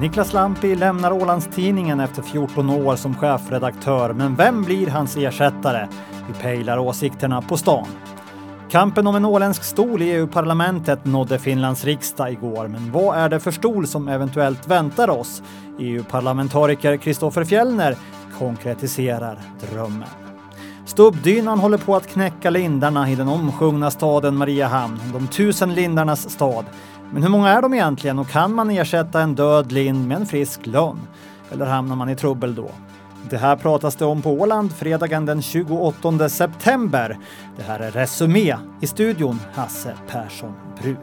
Niklas Lampi lämnar Ålandstidningen efter 14 år som chefredaktör, men vem blir hans ersättare? Vi pejlar åsikterna på stan. Kampen om en åländsk stol i EU-parlamentet nådde Finlands riksdag igår, men vad är det för stol som eventuellt väntar oss? EU-parlamentariker Kristoffer Fjellner konkretiserar drömmen. Stubbdynan håller på att knäcka lindarna i den omsjungna staden Mariehamn, de tusen lindarnas stad. Men hur många är de egentligen och kan man ersätta en död lind med en frisk lönn? Eller hamnar man i trubbel då? Det här pratas det om på Åland fredagen den 28 september. Det här är Resumé. I studion Hasse Persson Bru.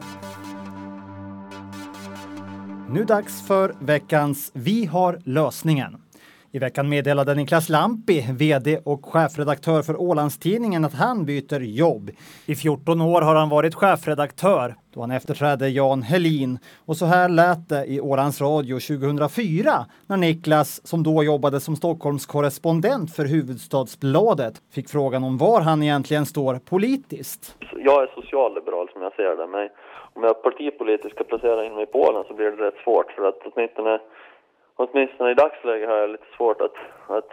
Nu dags för veckans Vi har lösningen. I veckan meddelade Niklas Lampi, VD och chefredaktör för Ålandstidningen, att han byter jobb. I 14 år har han varit chefredaktör då han efterträdde Jan Helin. Och så här lät det i Ålands Radio 2004 när Niklas, som då jobbade som Stockholms korrespondent för Huvudstadsbladet, fick frågan om var han egentligen står politiskt. Jag är socialliberal som jag ser det, men om jag partipolitiskt ska placera in mig i Polen så blir det rätt svårt för att åtminstone åtminstone i dagsläget har jag lite svårt att, att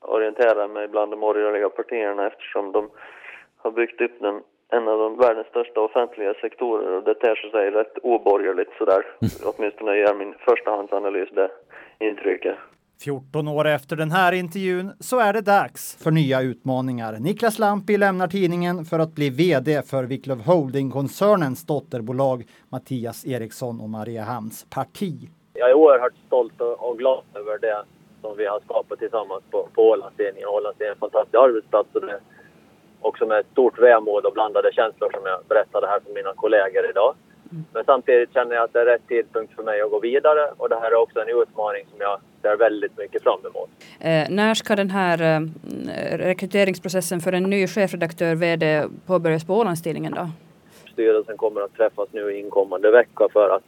orientera mig bland de borgerliga partierna eftersom de har byggt upp den, en av de världens största offentliga sektorer och det ter sig rätt oborgerligt sådär. Mm. Åtminstone ger min förstahandsanalys det intrycket. 14 år efter den här intervjun så är det dags för nya utmaningar. Niklas Lampi lämnar tidningen för att bli VD för Wiklöf Holding-koncernens dotterbolag Mattias Eriksson och Mariehamns parti jag är oerhört stolt och, och glad över det som vi har skapat tillsammans på, på Ålandstidningen. Ålandstidningen är en fantastisk arbetsplats och det också med ett stort vemod och blandade känslor som jag berättade här för mina kollegor idag. Men samtidigt känner jag att det är rätt tidpunkt för mig att gå vidare och det här är också en utmaning som jag ser väldigt mycket fram emot. Eh, när ska den här eh, rekryteringsprocessen för en ny chefredaktör, VD, påbörjas på Ålandstidningen då? Styrelsen kommer att träffas nu inkommande vecka för att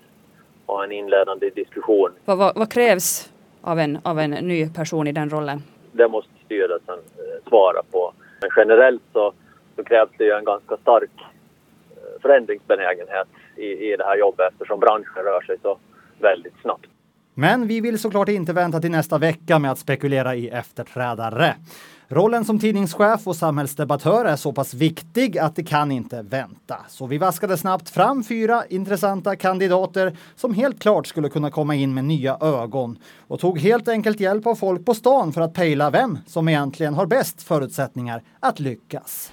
ha en inledande diskussion. Vad, vad, vad, krävs av en, av en ny person i den rollen? Det måste styrelsen eh, svara på. Men generellt så, så krävs det ju en ganska stark eh, förändringsbenägenhet i, i det här jobbet eftersom branschen rör sig så väldigt snabbt. Men vi vill såklart inte vänta till nästa vecka med att spekulera i efterträdare. Rollen som tidningschef och samhällsdebattör är så pass viktig att det kan inte vänta. Så vi vaskade snabbt fram fyra intressanta kandidater som helt klart skulle kunna komma in med nya ögon och tog helt enkelt hjälp av folk på stan för att pejla vem som egentligen har bäst förutsättningar att lyckas.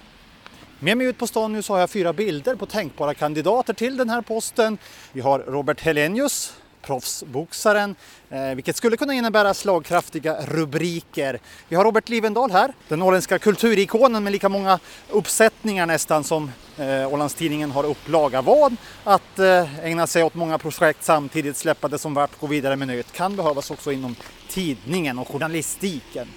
Med mig ut på stan nu så har jag fyra bilder på tänkbara kandidater till den här posten. Vi har Robert Helenius, proffsboxaren, eh, vilket skulle kunna innebära slagkraftiga rubriker. Vi har Robert Livendal här, den åländska kulturikonen med lika många uppsättningar nästan som eh, Ålandstidningen har upplaga. Vad att eh, ägna sig åt många projekt samtidigt, släppa det som värt, gå vidare med nöjet kan behövas också inom tidningen och journalistiken.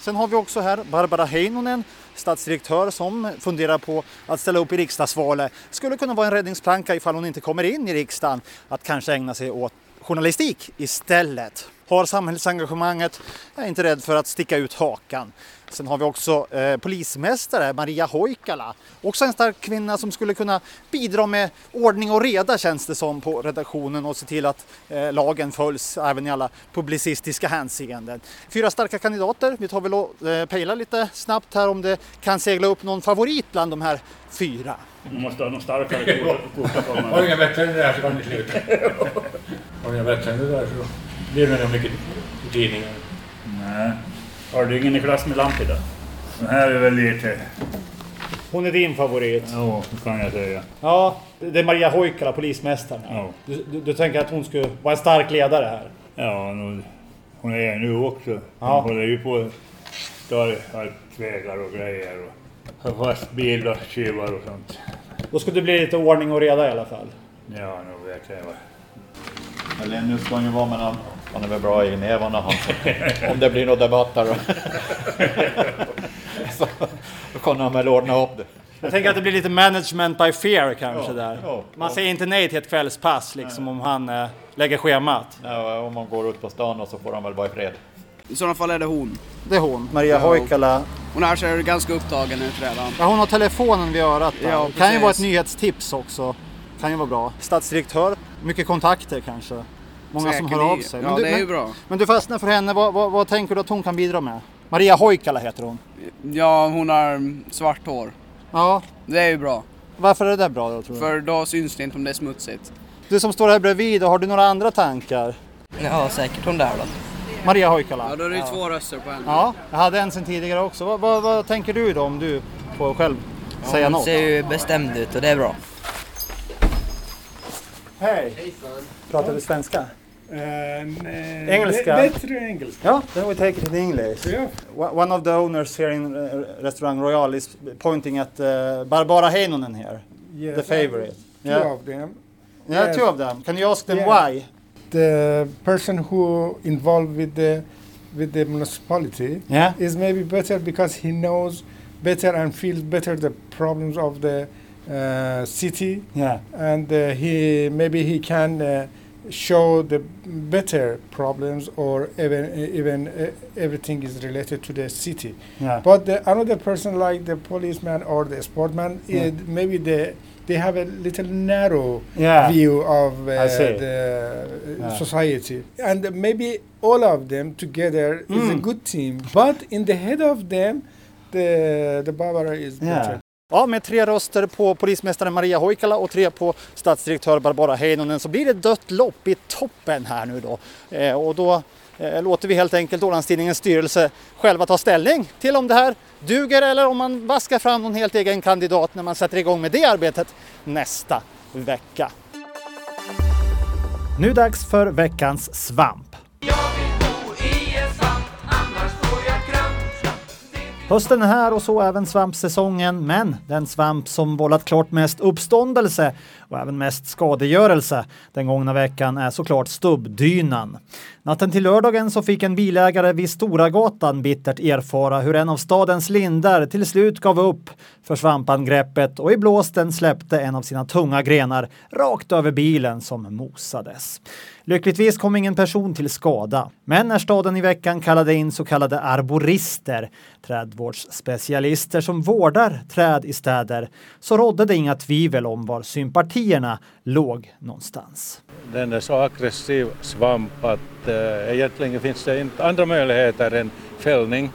Sen har vi också här Barbara Heinonen, stadsdirektör som funderar på att ställa upp i riksdagsvalet. Skulle kunna vara en räddningsplanka ifall hon inte kommer in i riksdagen, att kanske ägna sig åt journalistik istället. Har samhällsengagemanget, är inte rädd för att sticka ut hakan. Sen har vi också eh, polismästare Maria Hoikala. Också en stark kvinna som skulle kunna bidra med ordning och reda känns det som på redaktionen och se till att eh, lagen följs även i alla publicistiska hänseenden. Fyra starka kandidater. Vi tar väl och eh, pejlar lite snabbt här om det kan segla upp någon favorit bland de här fyra. Man måste ha någon starkare kort Har du inga bättre än det där så kan ni sluta. Har inga bättre än det där så blir det nog mycket i tidningen. Nej. Har du ingen i klass med Lampi då? Den här är väl lite... Hon är din favorit? Ja, det kan jag säga. Ja, det är Maria Hoikala, polismästaren. Ja. Du, du, du, tänker att hon skulle vara en stark ledare här? Ja, hon är nu också. Hon ja. håller ju på att ta allt vägar och grejer och ha fast bil och tjuvar och sånt. Då skulle det bli lite ordning och reda i alla fall? Ja, nog vet jag vad. Eller nu ska han ju vara, men han, han är väl bra i nävarna han. Om det blir några debatter. så då kan han väl ordna upp det. Jag tänker att det blir lite management by fear kanske ja, där. Ja, man ja. säger inte nej till ett kvällspass liksom om han äh, lägger schemat. Ja, om man går ut på stan och så får han väl vara i fred. I sådana fall är det hon. Det är hon, Maria Hoikala. Hon är ser ganska upptagen ut redan. Ja, hon har telefonen vid örat. Ja, kan ju vara ett nyhetstips också. Kan ju vara bra. Stadsdirektör, mycket kontakter kanske. Många som hör av sig. Ja, Men du, det är ju men, bra. men du fastnar för henne. Vad, vad, vad tänker du att hon kan bidra med? Maria Hoikala heter hon. Ja, hon har svart hår. Ja, Det är ju bra. varför är det där bra då tror du? För då syns det inte om det är smutsigt. Du som står här bredvid, har du några andra tankar? Ja, säkert hon där då. Maria Hoikala? Ja, då är det ju två röster på henne. Ja, jag hade en sen tidigare också. Vad, vad, vad tänker du då om du får själv säga hon något? ser ju bestämd ut och det är bra. Hej! Pratar du svenska? Uh, Engelska? Bättre engelska. Ja, then we take it in English. Yeah. One of the owners here in uh, Restaurant Royal is pointing at uh, Barbara Heinonen here, Yeah. the favorite. Two Yeah, of them. yeah, yes. two of them. Can you ask them Yeah. why? The person who involved with the with the municipality Yeah. is maybe better because he knows better and feels better the problems of the city, Yeah. and uh, he maybe he can uh, show the better problems or even even uh, everything is related to the city. Yeah. But the, another person like the policeman or the sportman, Yeah. it, maybe they they have a little narrow Yeah. view of uh, the uh, society, and maybe all of them together is a Mm. good team. But in the head of them, the the Barbara is better. Ja, med tre röster på polismästaren Maria Hoikala och tre på stadsdirektör Barbara Heinonen så blir det dött lopp i toppen här nu då. Eh, och då eh, låter vi helt enkelt Ålandstidningens styrelse själva ta ställning till om det här duger eller om man vaskar fram någon helt egen kandidat när man sätter igång med det arbetet nästa vecka. Nu dags för veckans svamp. Hösten är här och så även svampsäsongen, men den svamp som vållat klart mest uppståndelse och även mest skadegörelse den gångna veckan är såklart stubbdynan. Natten till lördagen så fick en bilägare vid Storagatan bittert erfara hur en av stadens lindar till slut gav upp för svampangreppet och i blåsten släppte en av sina tunga grenar rakt över bilen som mosades. Lyckligtvis kom ingen person till skada. Men när staden i veckan kallade in så kallade arborister, trädvårdsspecialister som vårdar träd i städer, så rådde det inga tvivel om var sympatierna låg någonstans. Den är så aggressiv svamp att äh, egentligen finns det inte andra möjligheter än fällning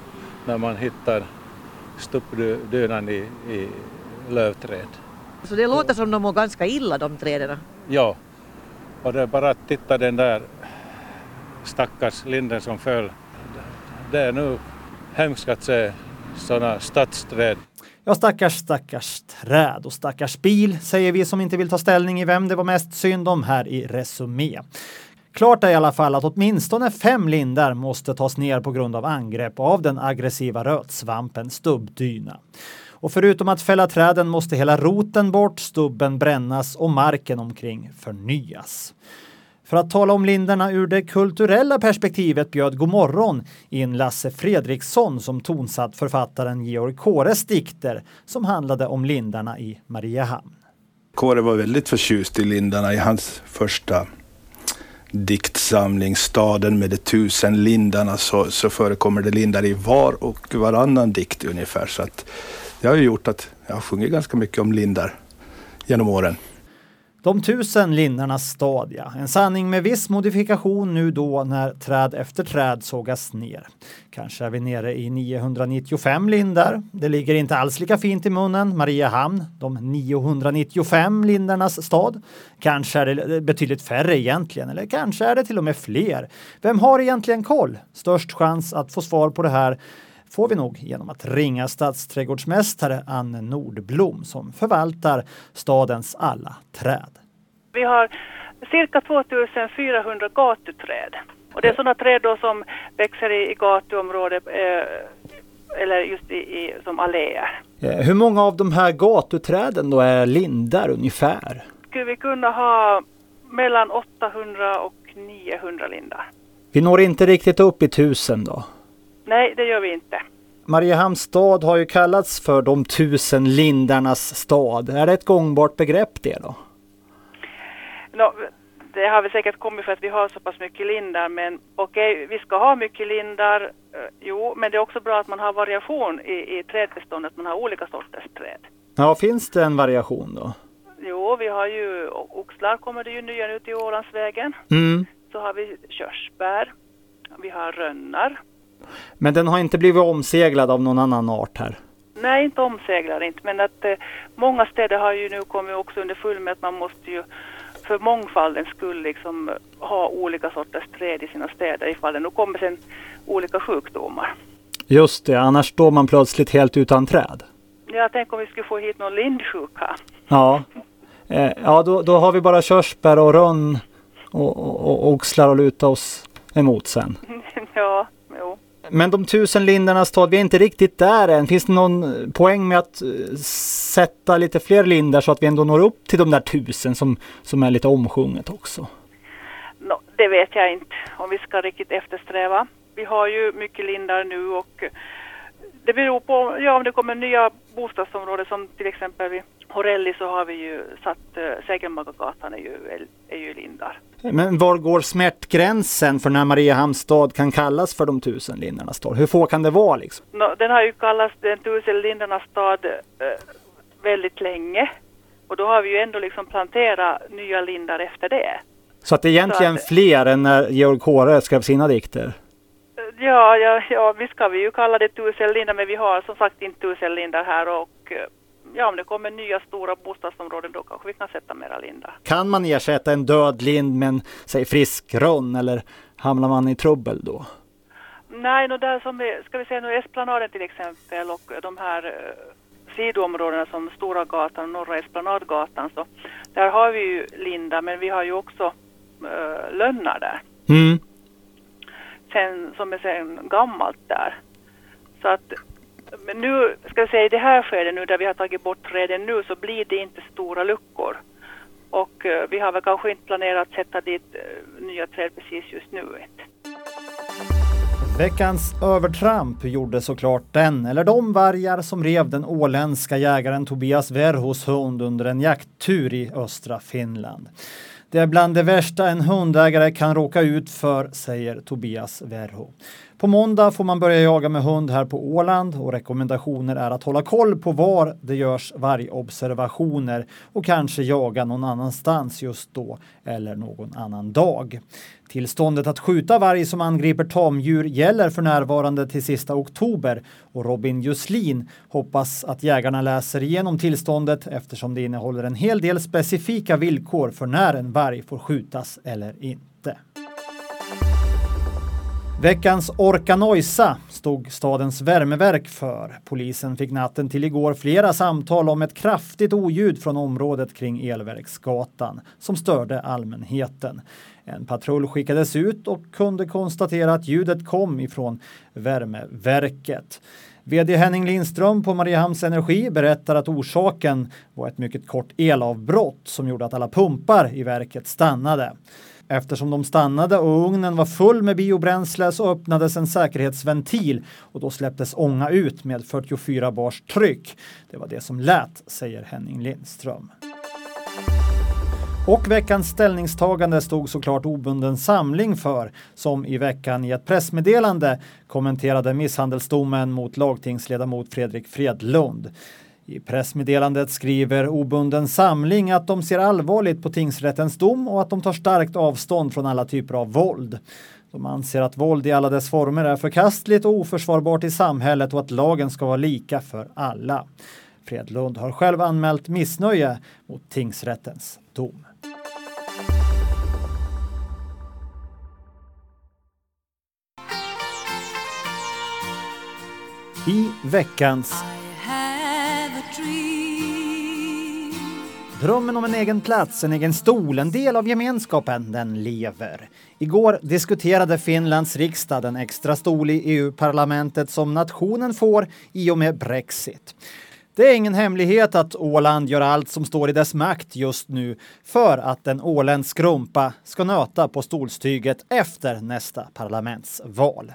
när man hittar stubbdynan i, i lövträd. Så det låter som de mår ganska illa de träden. Ja, och det är bara att titta den där stackars linden som föll. Det är nu hemskt att se sådana stadsträd. Ja, stackars, stackars träd och stackars bil, säger vi som inte vill ta ställning i vem det var mest synd om här i Resumé. Klart är i alla fall att åtminstone fem lindar måste tas ner på grund av angrepp av den aggressiva rötsvampen stubbdyna. Och förutom att fälla träden måste hela roten bort, stubben brännas och marken omkring förnyas. För att tala om lindarna ur det kulturella perspektivet bjöd Godmorgon in Lasse Fredriksson som tonsatt författaren Georg Kåres dikter som handlade om lindarna i Mariehamn. Kåre var väldigt förtjust i lindarna i hans första diktsamling Staden med de tusen lindarna så, så förekommer det lindar i var och varannan dikt ungefär. Så att det har ju gjort att jag har sjungit ganska mycket om lindar genom åren. De tusen lindarnas stad, ja. En sanning med viss modifikation nu då när träd efter träd sågas ner. Kanske är vi nere i 995 lindar. Det ligger inte alls lika fint i munnen. Mariehamn, de 995 lindarnas stad. Kanske är det betydligt färre egentligen, eller kanske är det till och med fler. Vem har egentligen koll? Störst chans att få svar på det här får vi nog genom att ringa stadsträdgårdsmästare Anne Nordblom som förvaltar stadens alla träd. Vi har cirka 2400 gatuträd. Och det är sådana träd då som växer i, i gatuområdet eh, eller just i, i, som alléer. Hur många av de här gatuträden då är lindar ungefär? Skulle vi kunna ha mellan 800 och 900 lindar? Vi når inte riktigt upp i tusen då. Nej, det gör vi inte. Mariehamns stad har ju kallats för de tusen lindarnas stad. Är det ett gångbart begrepp det då? No, det har vi säkert kommit för att vi har så pass mycket lindar, men okej, okay, vi ska ha mycket lindar, uh, jo, men det är också bra att man har variation i, i trädbeståndet, man har olika sorters träd. Ja, finns det en variation då? Jo, vi har ju oxlar kommer det ju nya nu till Ålandsvägen. Mm. Så så har vi körsbär, vi har rönnar. Men den har inte blivit omseglad av någon annan art här? Nej, inte omseglar inte, men att eh, många städer har ju nu kommit också under full med att man måste ju för mångfaldens skull liksom ha olika sorters träd i sina städer ifall det nu kommer sen olika sjukdomar. Just det, annars står man plötsligt helt utan träd. Jag tänker om vi skulle få hit någon lindsjuka. Ja, eh, ja då, då har vi bara körsbär och rönn och, och, och oxlar att luta oss emot sen. ja, jo. Men de tusen lindernas stad, vi är inte riktigt där än. Finns det någon eh, poäng med att eh, sätta lite fler lindar så att vi ändå når upp till de där tusen som, som är lite omsjunget också? No, det vet jag inte om vi ska riktigt eftersträva. Vi har ju mycket lindar nu och det beror på ja, om det kommer nya bostadsområden som till exempel vid Horelli så har vi ju satt uh, Segelmagagatan är ju, är, ju lindar. Men var går smärtgränsen för när Mariehamns stad kan kallas för de tusen lindernas stad? Hur få kan det vara liksom? No, den har ju kallats den tusen lindernas stad uh, väldigt länge och då har vi ju ändå liksom planterat nya lindar efter det. Så att det är egentligen att, fler än när Georg Kåre skrev sina dikter? Ja, ja, ja, visst ska vi ju kalla det tusen lindar men vi har som sagt inte tusen lindar här och ja, om det kommer nya stora bostadsområden då kanske vi kan sätta mera lindar. Kan man ersätta en död lind med en, säg frisk rönn eller hamnar man i trubbel då? Nej, no, där som är, ska vi säga nu Esplanaden till exempel och de här uh, sidoområdena som Stora gatan och Norra Esplanadgatan så där har vi ju lindar men vi har ju också uh, lönnar där. Mm. Sen, som är sen gammalt där. Så att men nu, ska vi säga i det här skedet nu där vi har tagit bort träden nu så blir det inte stora luckor. Och eh, vi har väl kanske inte planerat att sätta dit eh, nya träd precis just nu. Veckans övertramp gjorde såklart den eller de vargar som rev den åländska jägaren Tobias Verhos hund under en jakttur i östra Finland. Det är bland det värsta en hundägare kan råka ut för, säger Tobias Verho. På måndag får man börja jaga med hund här på Åland och rekommendationer är att hålla koll på var det görs vargobservationer och kanske jaga någon annanstans just då eller någon annan dag. Tillståndet att skjuta varg som angriper tamdjur gäller för närvarande till sista oktober och Robin Juslin hoppas att jägarna läser igenom tillståndet eftersom det innehåller en hel del specifika villkor för när en varg får skjutas eller inte. Veckans Orka Noisa stod stadens värmeverk för. Polisen fick natten till igår flera samtal om ett kraftigt oljud från området kring Elverksgatan som störde allmänheten. En patrull skickades ut och kunde konstatera att ljudet kom ifrån värmeverket. VD Henning Lindström på Mariehamns Energi berättar att orsaken var ett mycket kort elavbrott som gjorde att alla pumpar i verket stannade. Eftersom de stannade och ugnen var full med biobränsle så öppnades en säkerhetsventil och då släpptes ånga ut med 44 bars tryck. Det var det som lät, säger Henning Lindström. Och veckans ställningstagande stod såklart obunden samling för, som i veckan i ett pressmeddelande kommenterade misshandelsdomen mot lagtingsledamot Fredrik Fredlund. I pressmeddelandet skriver obunden samling att de ser allvarligt på tingsrättens dom och att de tar starkt avstånd från alla typer av våld. De anser att våld i alla dess former är förkastligt och oförsvarbart i samhället och att lagen ska vara lika för alla. Fredlund har själv anmält missnöje mot tingsrättens dom. I veckans Drömmen om en egen plats, en egen stol, en del av gemenskapen, den lever. Igår diskuterade Finlands riksdag den extra stol i EU-parlamentet som nationen får i och med Brexit. Det är ingen hemlighet att Åland gör allt som står i dess makt just nu för att en åländsk rumpa ska nöta på stolstyget efter nästa parlamentsval.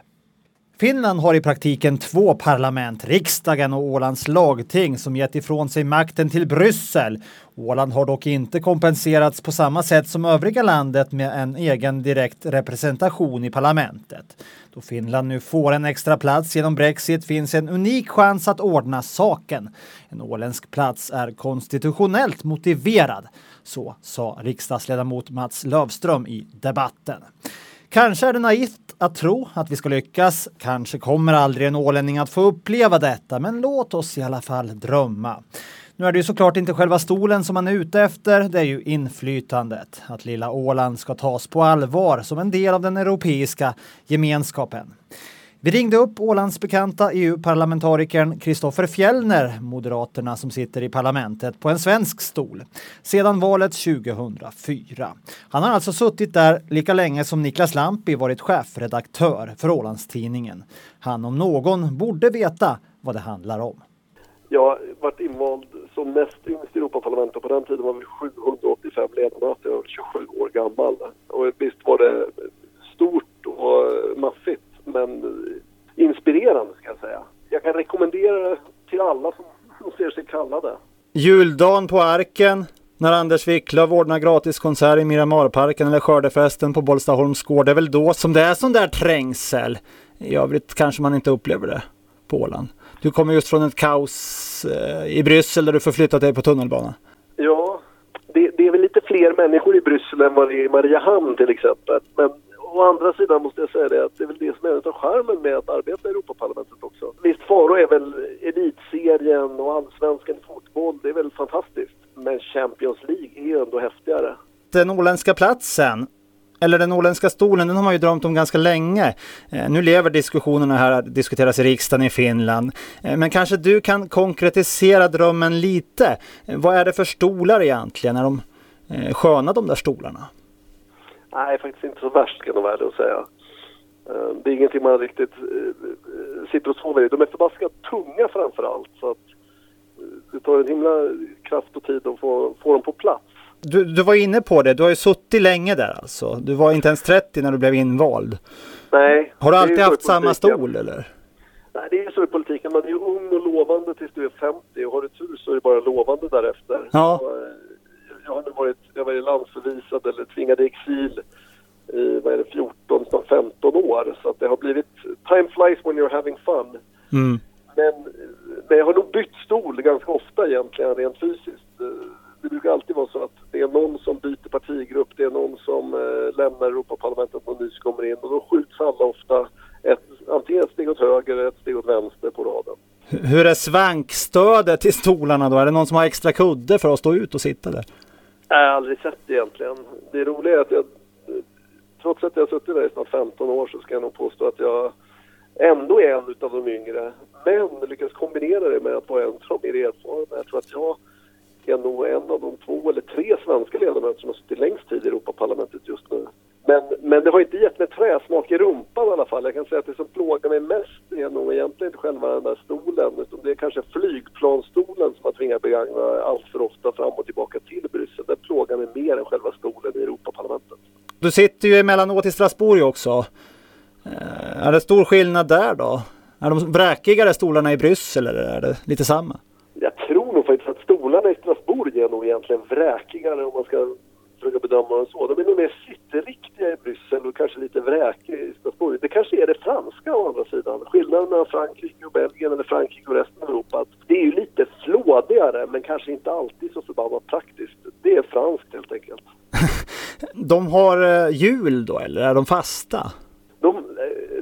Finland har i praktiken två parlament, riksdagen och Ålands lagting, som gett ifrån sig makten till Bryssel. Åland har dock inte kompenserats på samma sätt som övriga landet med en egen direkt representation i parlamentet. Då Finland nu får en extra plats genom Brexit finns en unik chans att ordna saken. En åländsk plats är konstitutionellt motiverad. Så sa riksdagsledamot Mats Lövström i debatten. Kanske är det naivt att tro att vi ska lyckas. Kanske kommer aldrig en ålänning att få uppleva detta, men låt oss i alla fall drömma. Nu är det ju såklart inte själva stolen som man är ute efter, det är ju inflytandet. Att lilla Åland ska tas på allvar som en del av den europeiska gemenskapen. Vi ringde upp Ålands bekanta EU-parlamentarikern Kristoffer Fjellner, Moderaterna som sitter i parlamentet på en svensk stol, sedan valet 2004. Han har alltså suttit där lika länge som Niklas Lampi varit chefredaktör för Ålandstidningen. Han om någon borde veta vad det handlar om. Jag varit invald som näst yngst i Europaparlamentet. På den tiden var vi 785 ledamöter. Jag var 27 år gammal. Och visst var det stort och maffigt men inspirerande ska jag säga. Jag kan rekommendera det till alla som, som ser sig kallade. Juldagen på Arken, när Anders Wiklöf ordnar gratiskonsert i Miramarparken eller skördefesten på Bollstaholms gård. Det är väl då som det är sån där trängsel. I övrigt kanske man inte upplever det på Åland. Du kommer just från ett kaos eh, i Bryssel där du förflyttat dig på tunnelbana. Ja, det, det, är väl lite fler människor i Bryssel än vad det är i Mariehamn till exempel. Men å andra sidan måste jag säga det att det är väl det som är en av charmen med att arbeta i Europaparlamentet också. Visst, Faro är väl elitserien och allsvenskan i fotboll, det är väl fantastiskt. Men Champions League är ju ändå häftigare. Den åländska platsen, eller den åländska stolen, den har man ju drömt om ganska länge. Eh, nu lever diskussionerna här, diskuteras i riksdagen i Finland. Eh, men kanske du kan konkretisera drömmen lite. Eh, vad är det för stolar egentligen? Är de sköna de där stolarna? Nej, faktiskt inte så värst vara ärlig att säga. Det är ingenting man riktigt sitter och sover i. De är förbaskat tunga framför allt. Så att det tar en himla kraft och tid att få, få dem på plats. Du, du var inne på det, du har ju suttit länge där alltså. Du var inte ens 30 när du blev invald. Nej. Har du alltid haft samma stol eller? Nej, det är ju så i politiken. Man är ju ung och lovande tills du är 50 och har du tur så är det bara lovande därefter. Ja. Och, jag har nu varit, jag var landsförvisad eller tvingad i exil i vad är det, 14, snart 15 år. Så att det har blivit time flies when you're having fun. Mm. Men, men jag har nog bytt stol ganska ofta egentligen rent fysiskt. Det brukar alltid vara så att det är någon som byter partigrupp, det är någon som eh, lämnar Europaparlamentet och ny kommer in och då skjuts alla ofta ett, antingen ett steg åt höger eller ett steg åt vänster på raden. Hur är svankstödet till stolarna då? Är det någon som har extra kudde för att stå ut och sitta där? Jag har aldrig sett det egentligen. Det roliga är att jag, trots att jag har suttit där i snart 15 år så ska jag nog påstå att jag ändå är en av de yngre. Men lyckas kombinera det med att vara en av de mer erfarna. Jag tror att jag är nog en av de två eller tre svenska ledamöter som har suttit längst tid i Europaparlamentet just nu. Men, men det har inte gett mig träsmak i rumpan i alla fall. Jag kan säga att det som plågar mig mest är nog egentligen inte själva den där stolen utan det är kanske flygplanstolen som jag tvingat begagna allt för ofta fram och tillbaka till Bryssel. Det plågar mig mer än själva stolen i Europaparlamentet. Du sitter ju emellanåt i Strasbourg också. Är det stor skillnad där då? Är de bräkigare stolarna i Bryssel eller är det lite samma? Jag tror nog faktiskt att stolarna i Strasbourg är nog egentligen vräkigare om man ska försöka bedöma dem så. De är nog mer sittriktiga i Bryssel och kanske lite vräkiga i Strasbourg. Det kanske är det franska å andra sidan. Skillnaden mellan Frankrike och Belgien eller Frankrike och resten av Europa att det är ju lite flådigare men kanske inte alltid så förbannat praktiskt. Det är franskt helt enkelt. de har hjul då eller är de fasta? De,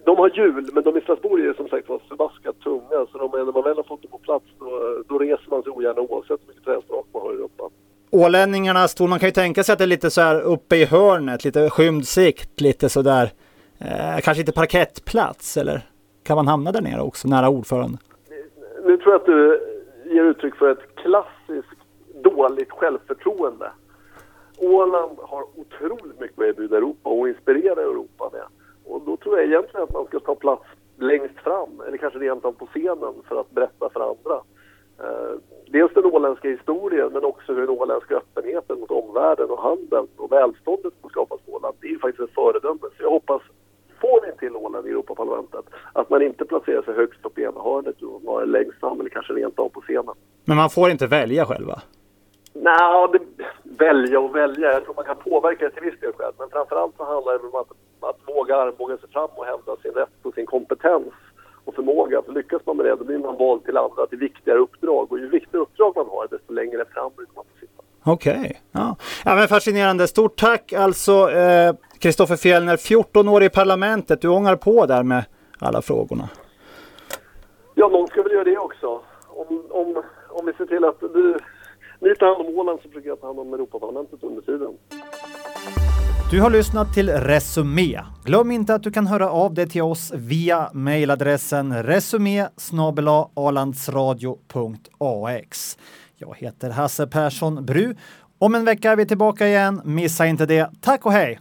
de har hjul, men de i Strasbourg är som sagt var förbaskat tunga. Så de, när man väl har fått dem på plats då, då reser man sig ogärna oavsett hur mycket träsmak man har i rumpan. Ålänningarna stol, man kan ju tänka sig att det är lite så här uppe i hörnet, lite skymd sikt, lite sådär. Eh, kanske inte parkettplats eller kan man hamna där nere också, nära ordförande? Nu tror jag att du ger uttryck för ett klassiskt dåligt självförtroende. Åland har otroligt mycket att erbjuda Europa och inspirera Europa med. Och då tror jag egentligen att man ska ta plats längst fram, eller kanske rent av på scenen för att berätta för andra. Eh, dels den åländska historien men också hur den åländska öppenheten mot omvärlden och handeln och välståndet som skapas på Åland. Det är ju faktiskt ett föredöme. Så jag hoppas, får ni till Åland i Europaparlamentet, att man inte placerar sig högst upp i ena hörnet och var längst fram eller kanske rent av på scenen. Men man får inte välja själva? Nej, det, välja och välja. Jag tror man kan påverka det till viss del själv. Men framförallt så handlar det om att, att våga armbåga sig fram och hävda sin rätt och sin kompetens och förmåga. För lyckas man med det, då blir man vald till andra, till viktigare uppdrag. Och ju viktigare uppdrag man har, desto längre fram brukar man få sitta. Okej, ja. ja men fascinerande. Stort tack alltså Kristoffer eh, Fjellner, 14 år i parlamentet. Du ångar på där med alla frågorna. Ja, någon ska väl göra det också. Om, om, om vi ser till att du, ni tar hand om Åland så försöker jag ta hand om Europaparlamentet under tiden. Du har lyssnat till Resumé. Glöm inte att du kan höra av dig till oss via mejladressen resumé alandsradio.ax. Jag heter Hasse Persson Bru. Om en vecka är vi tillbaka igen. Missa inte det. Tack och hej!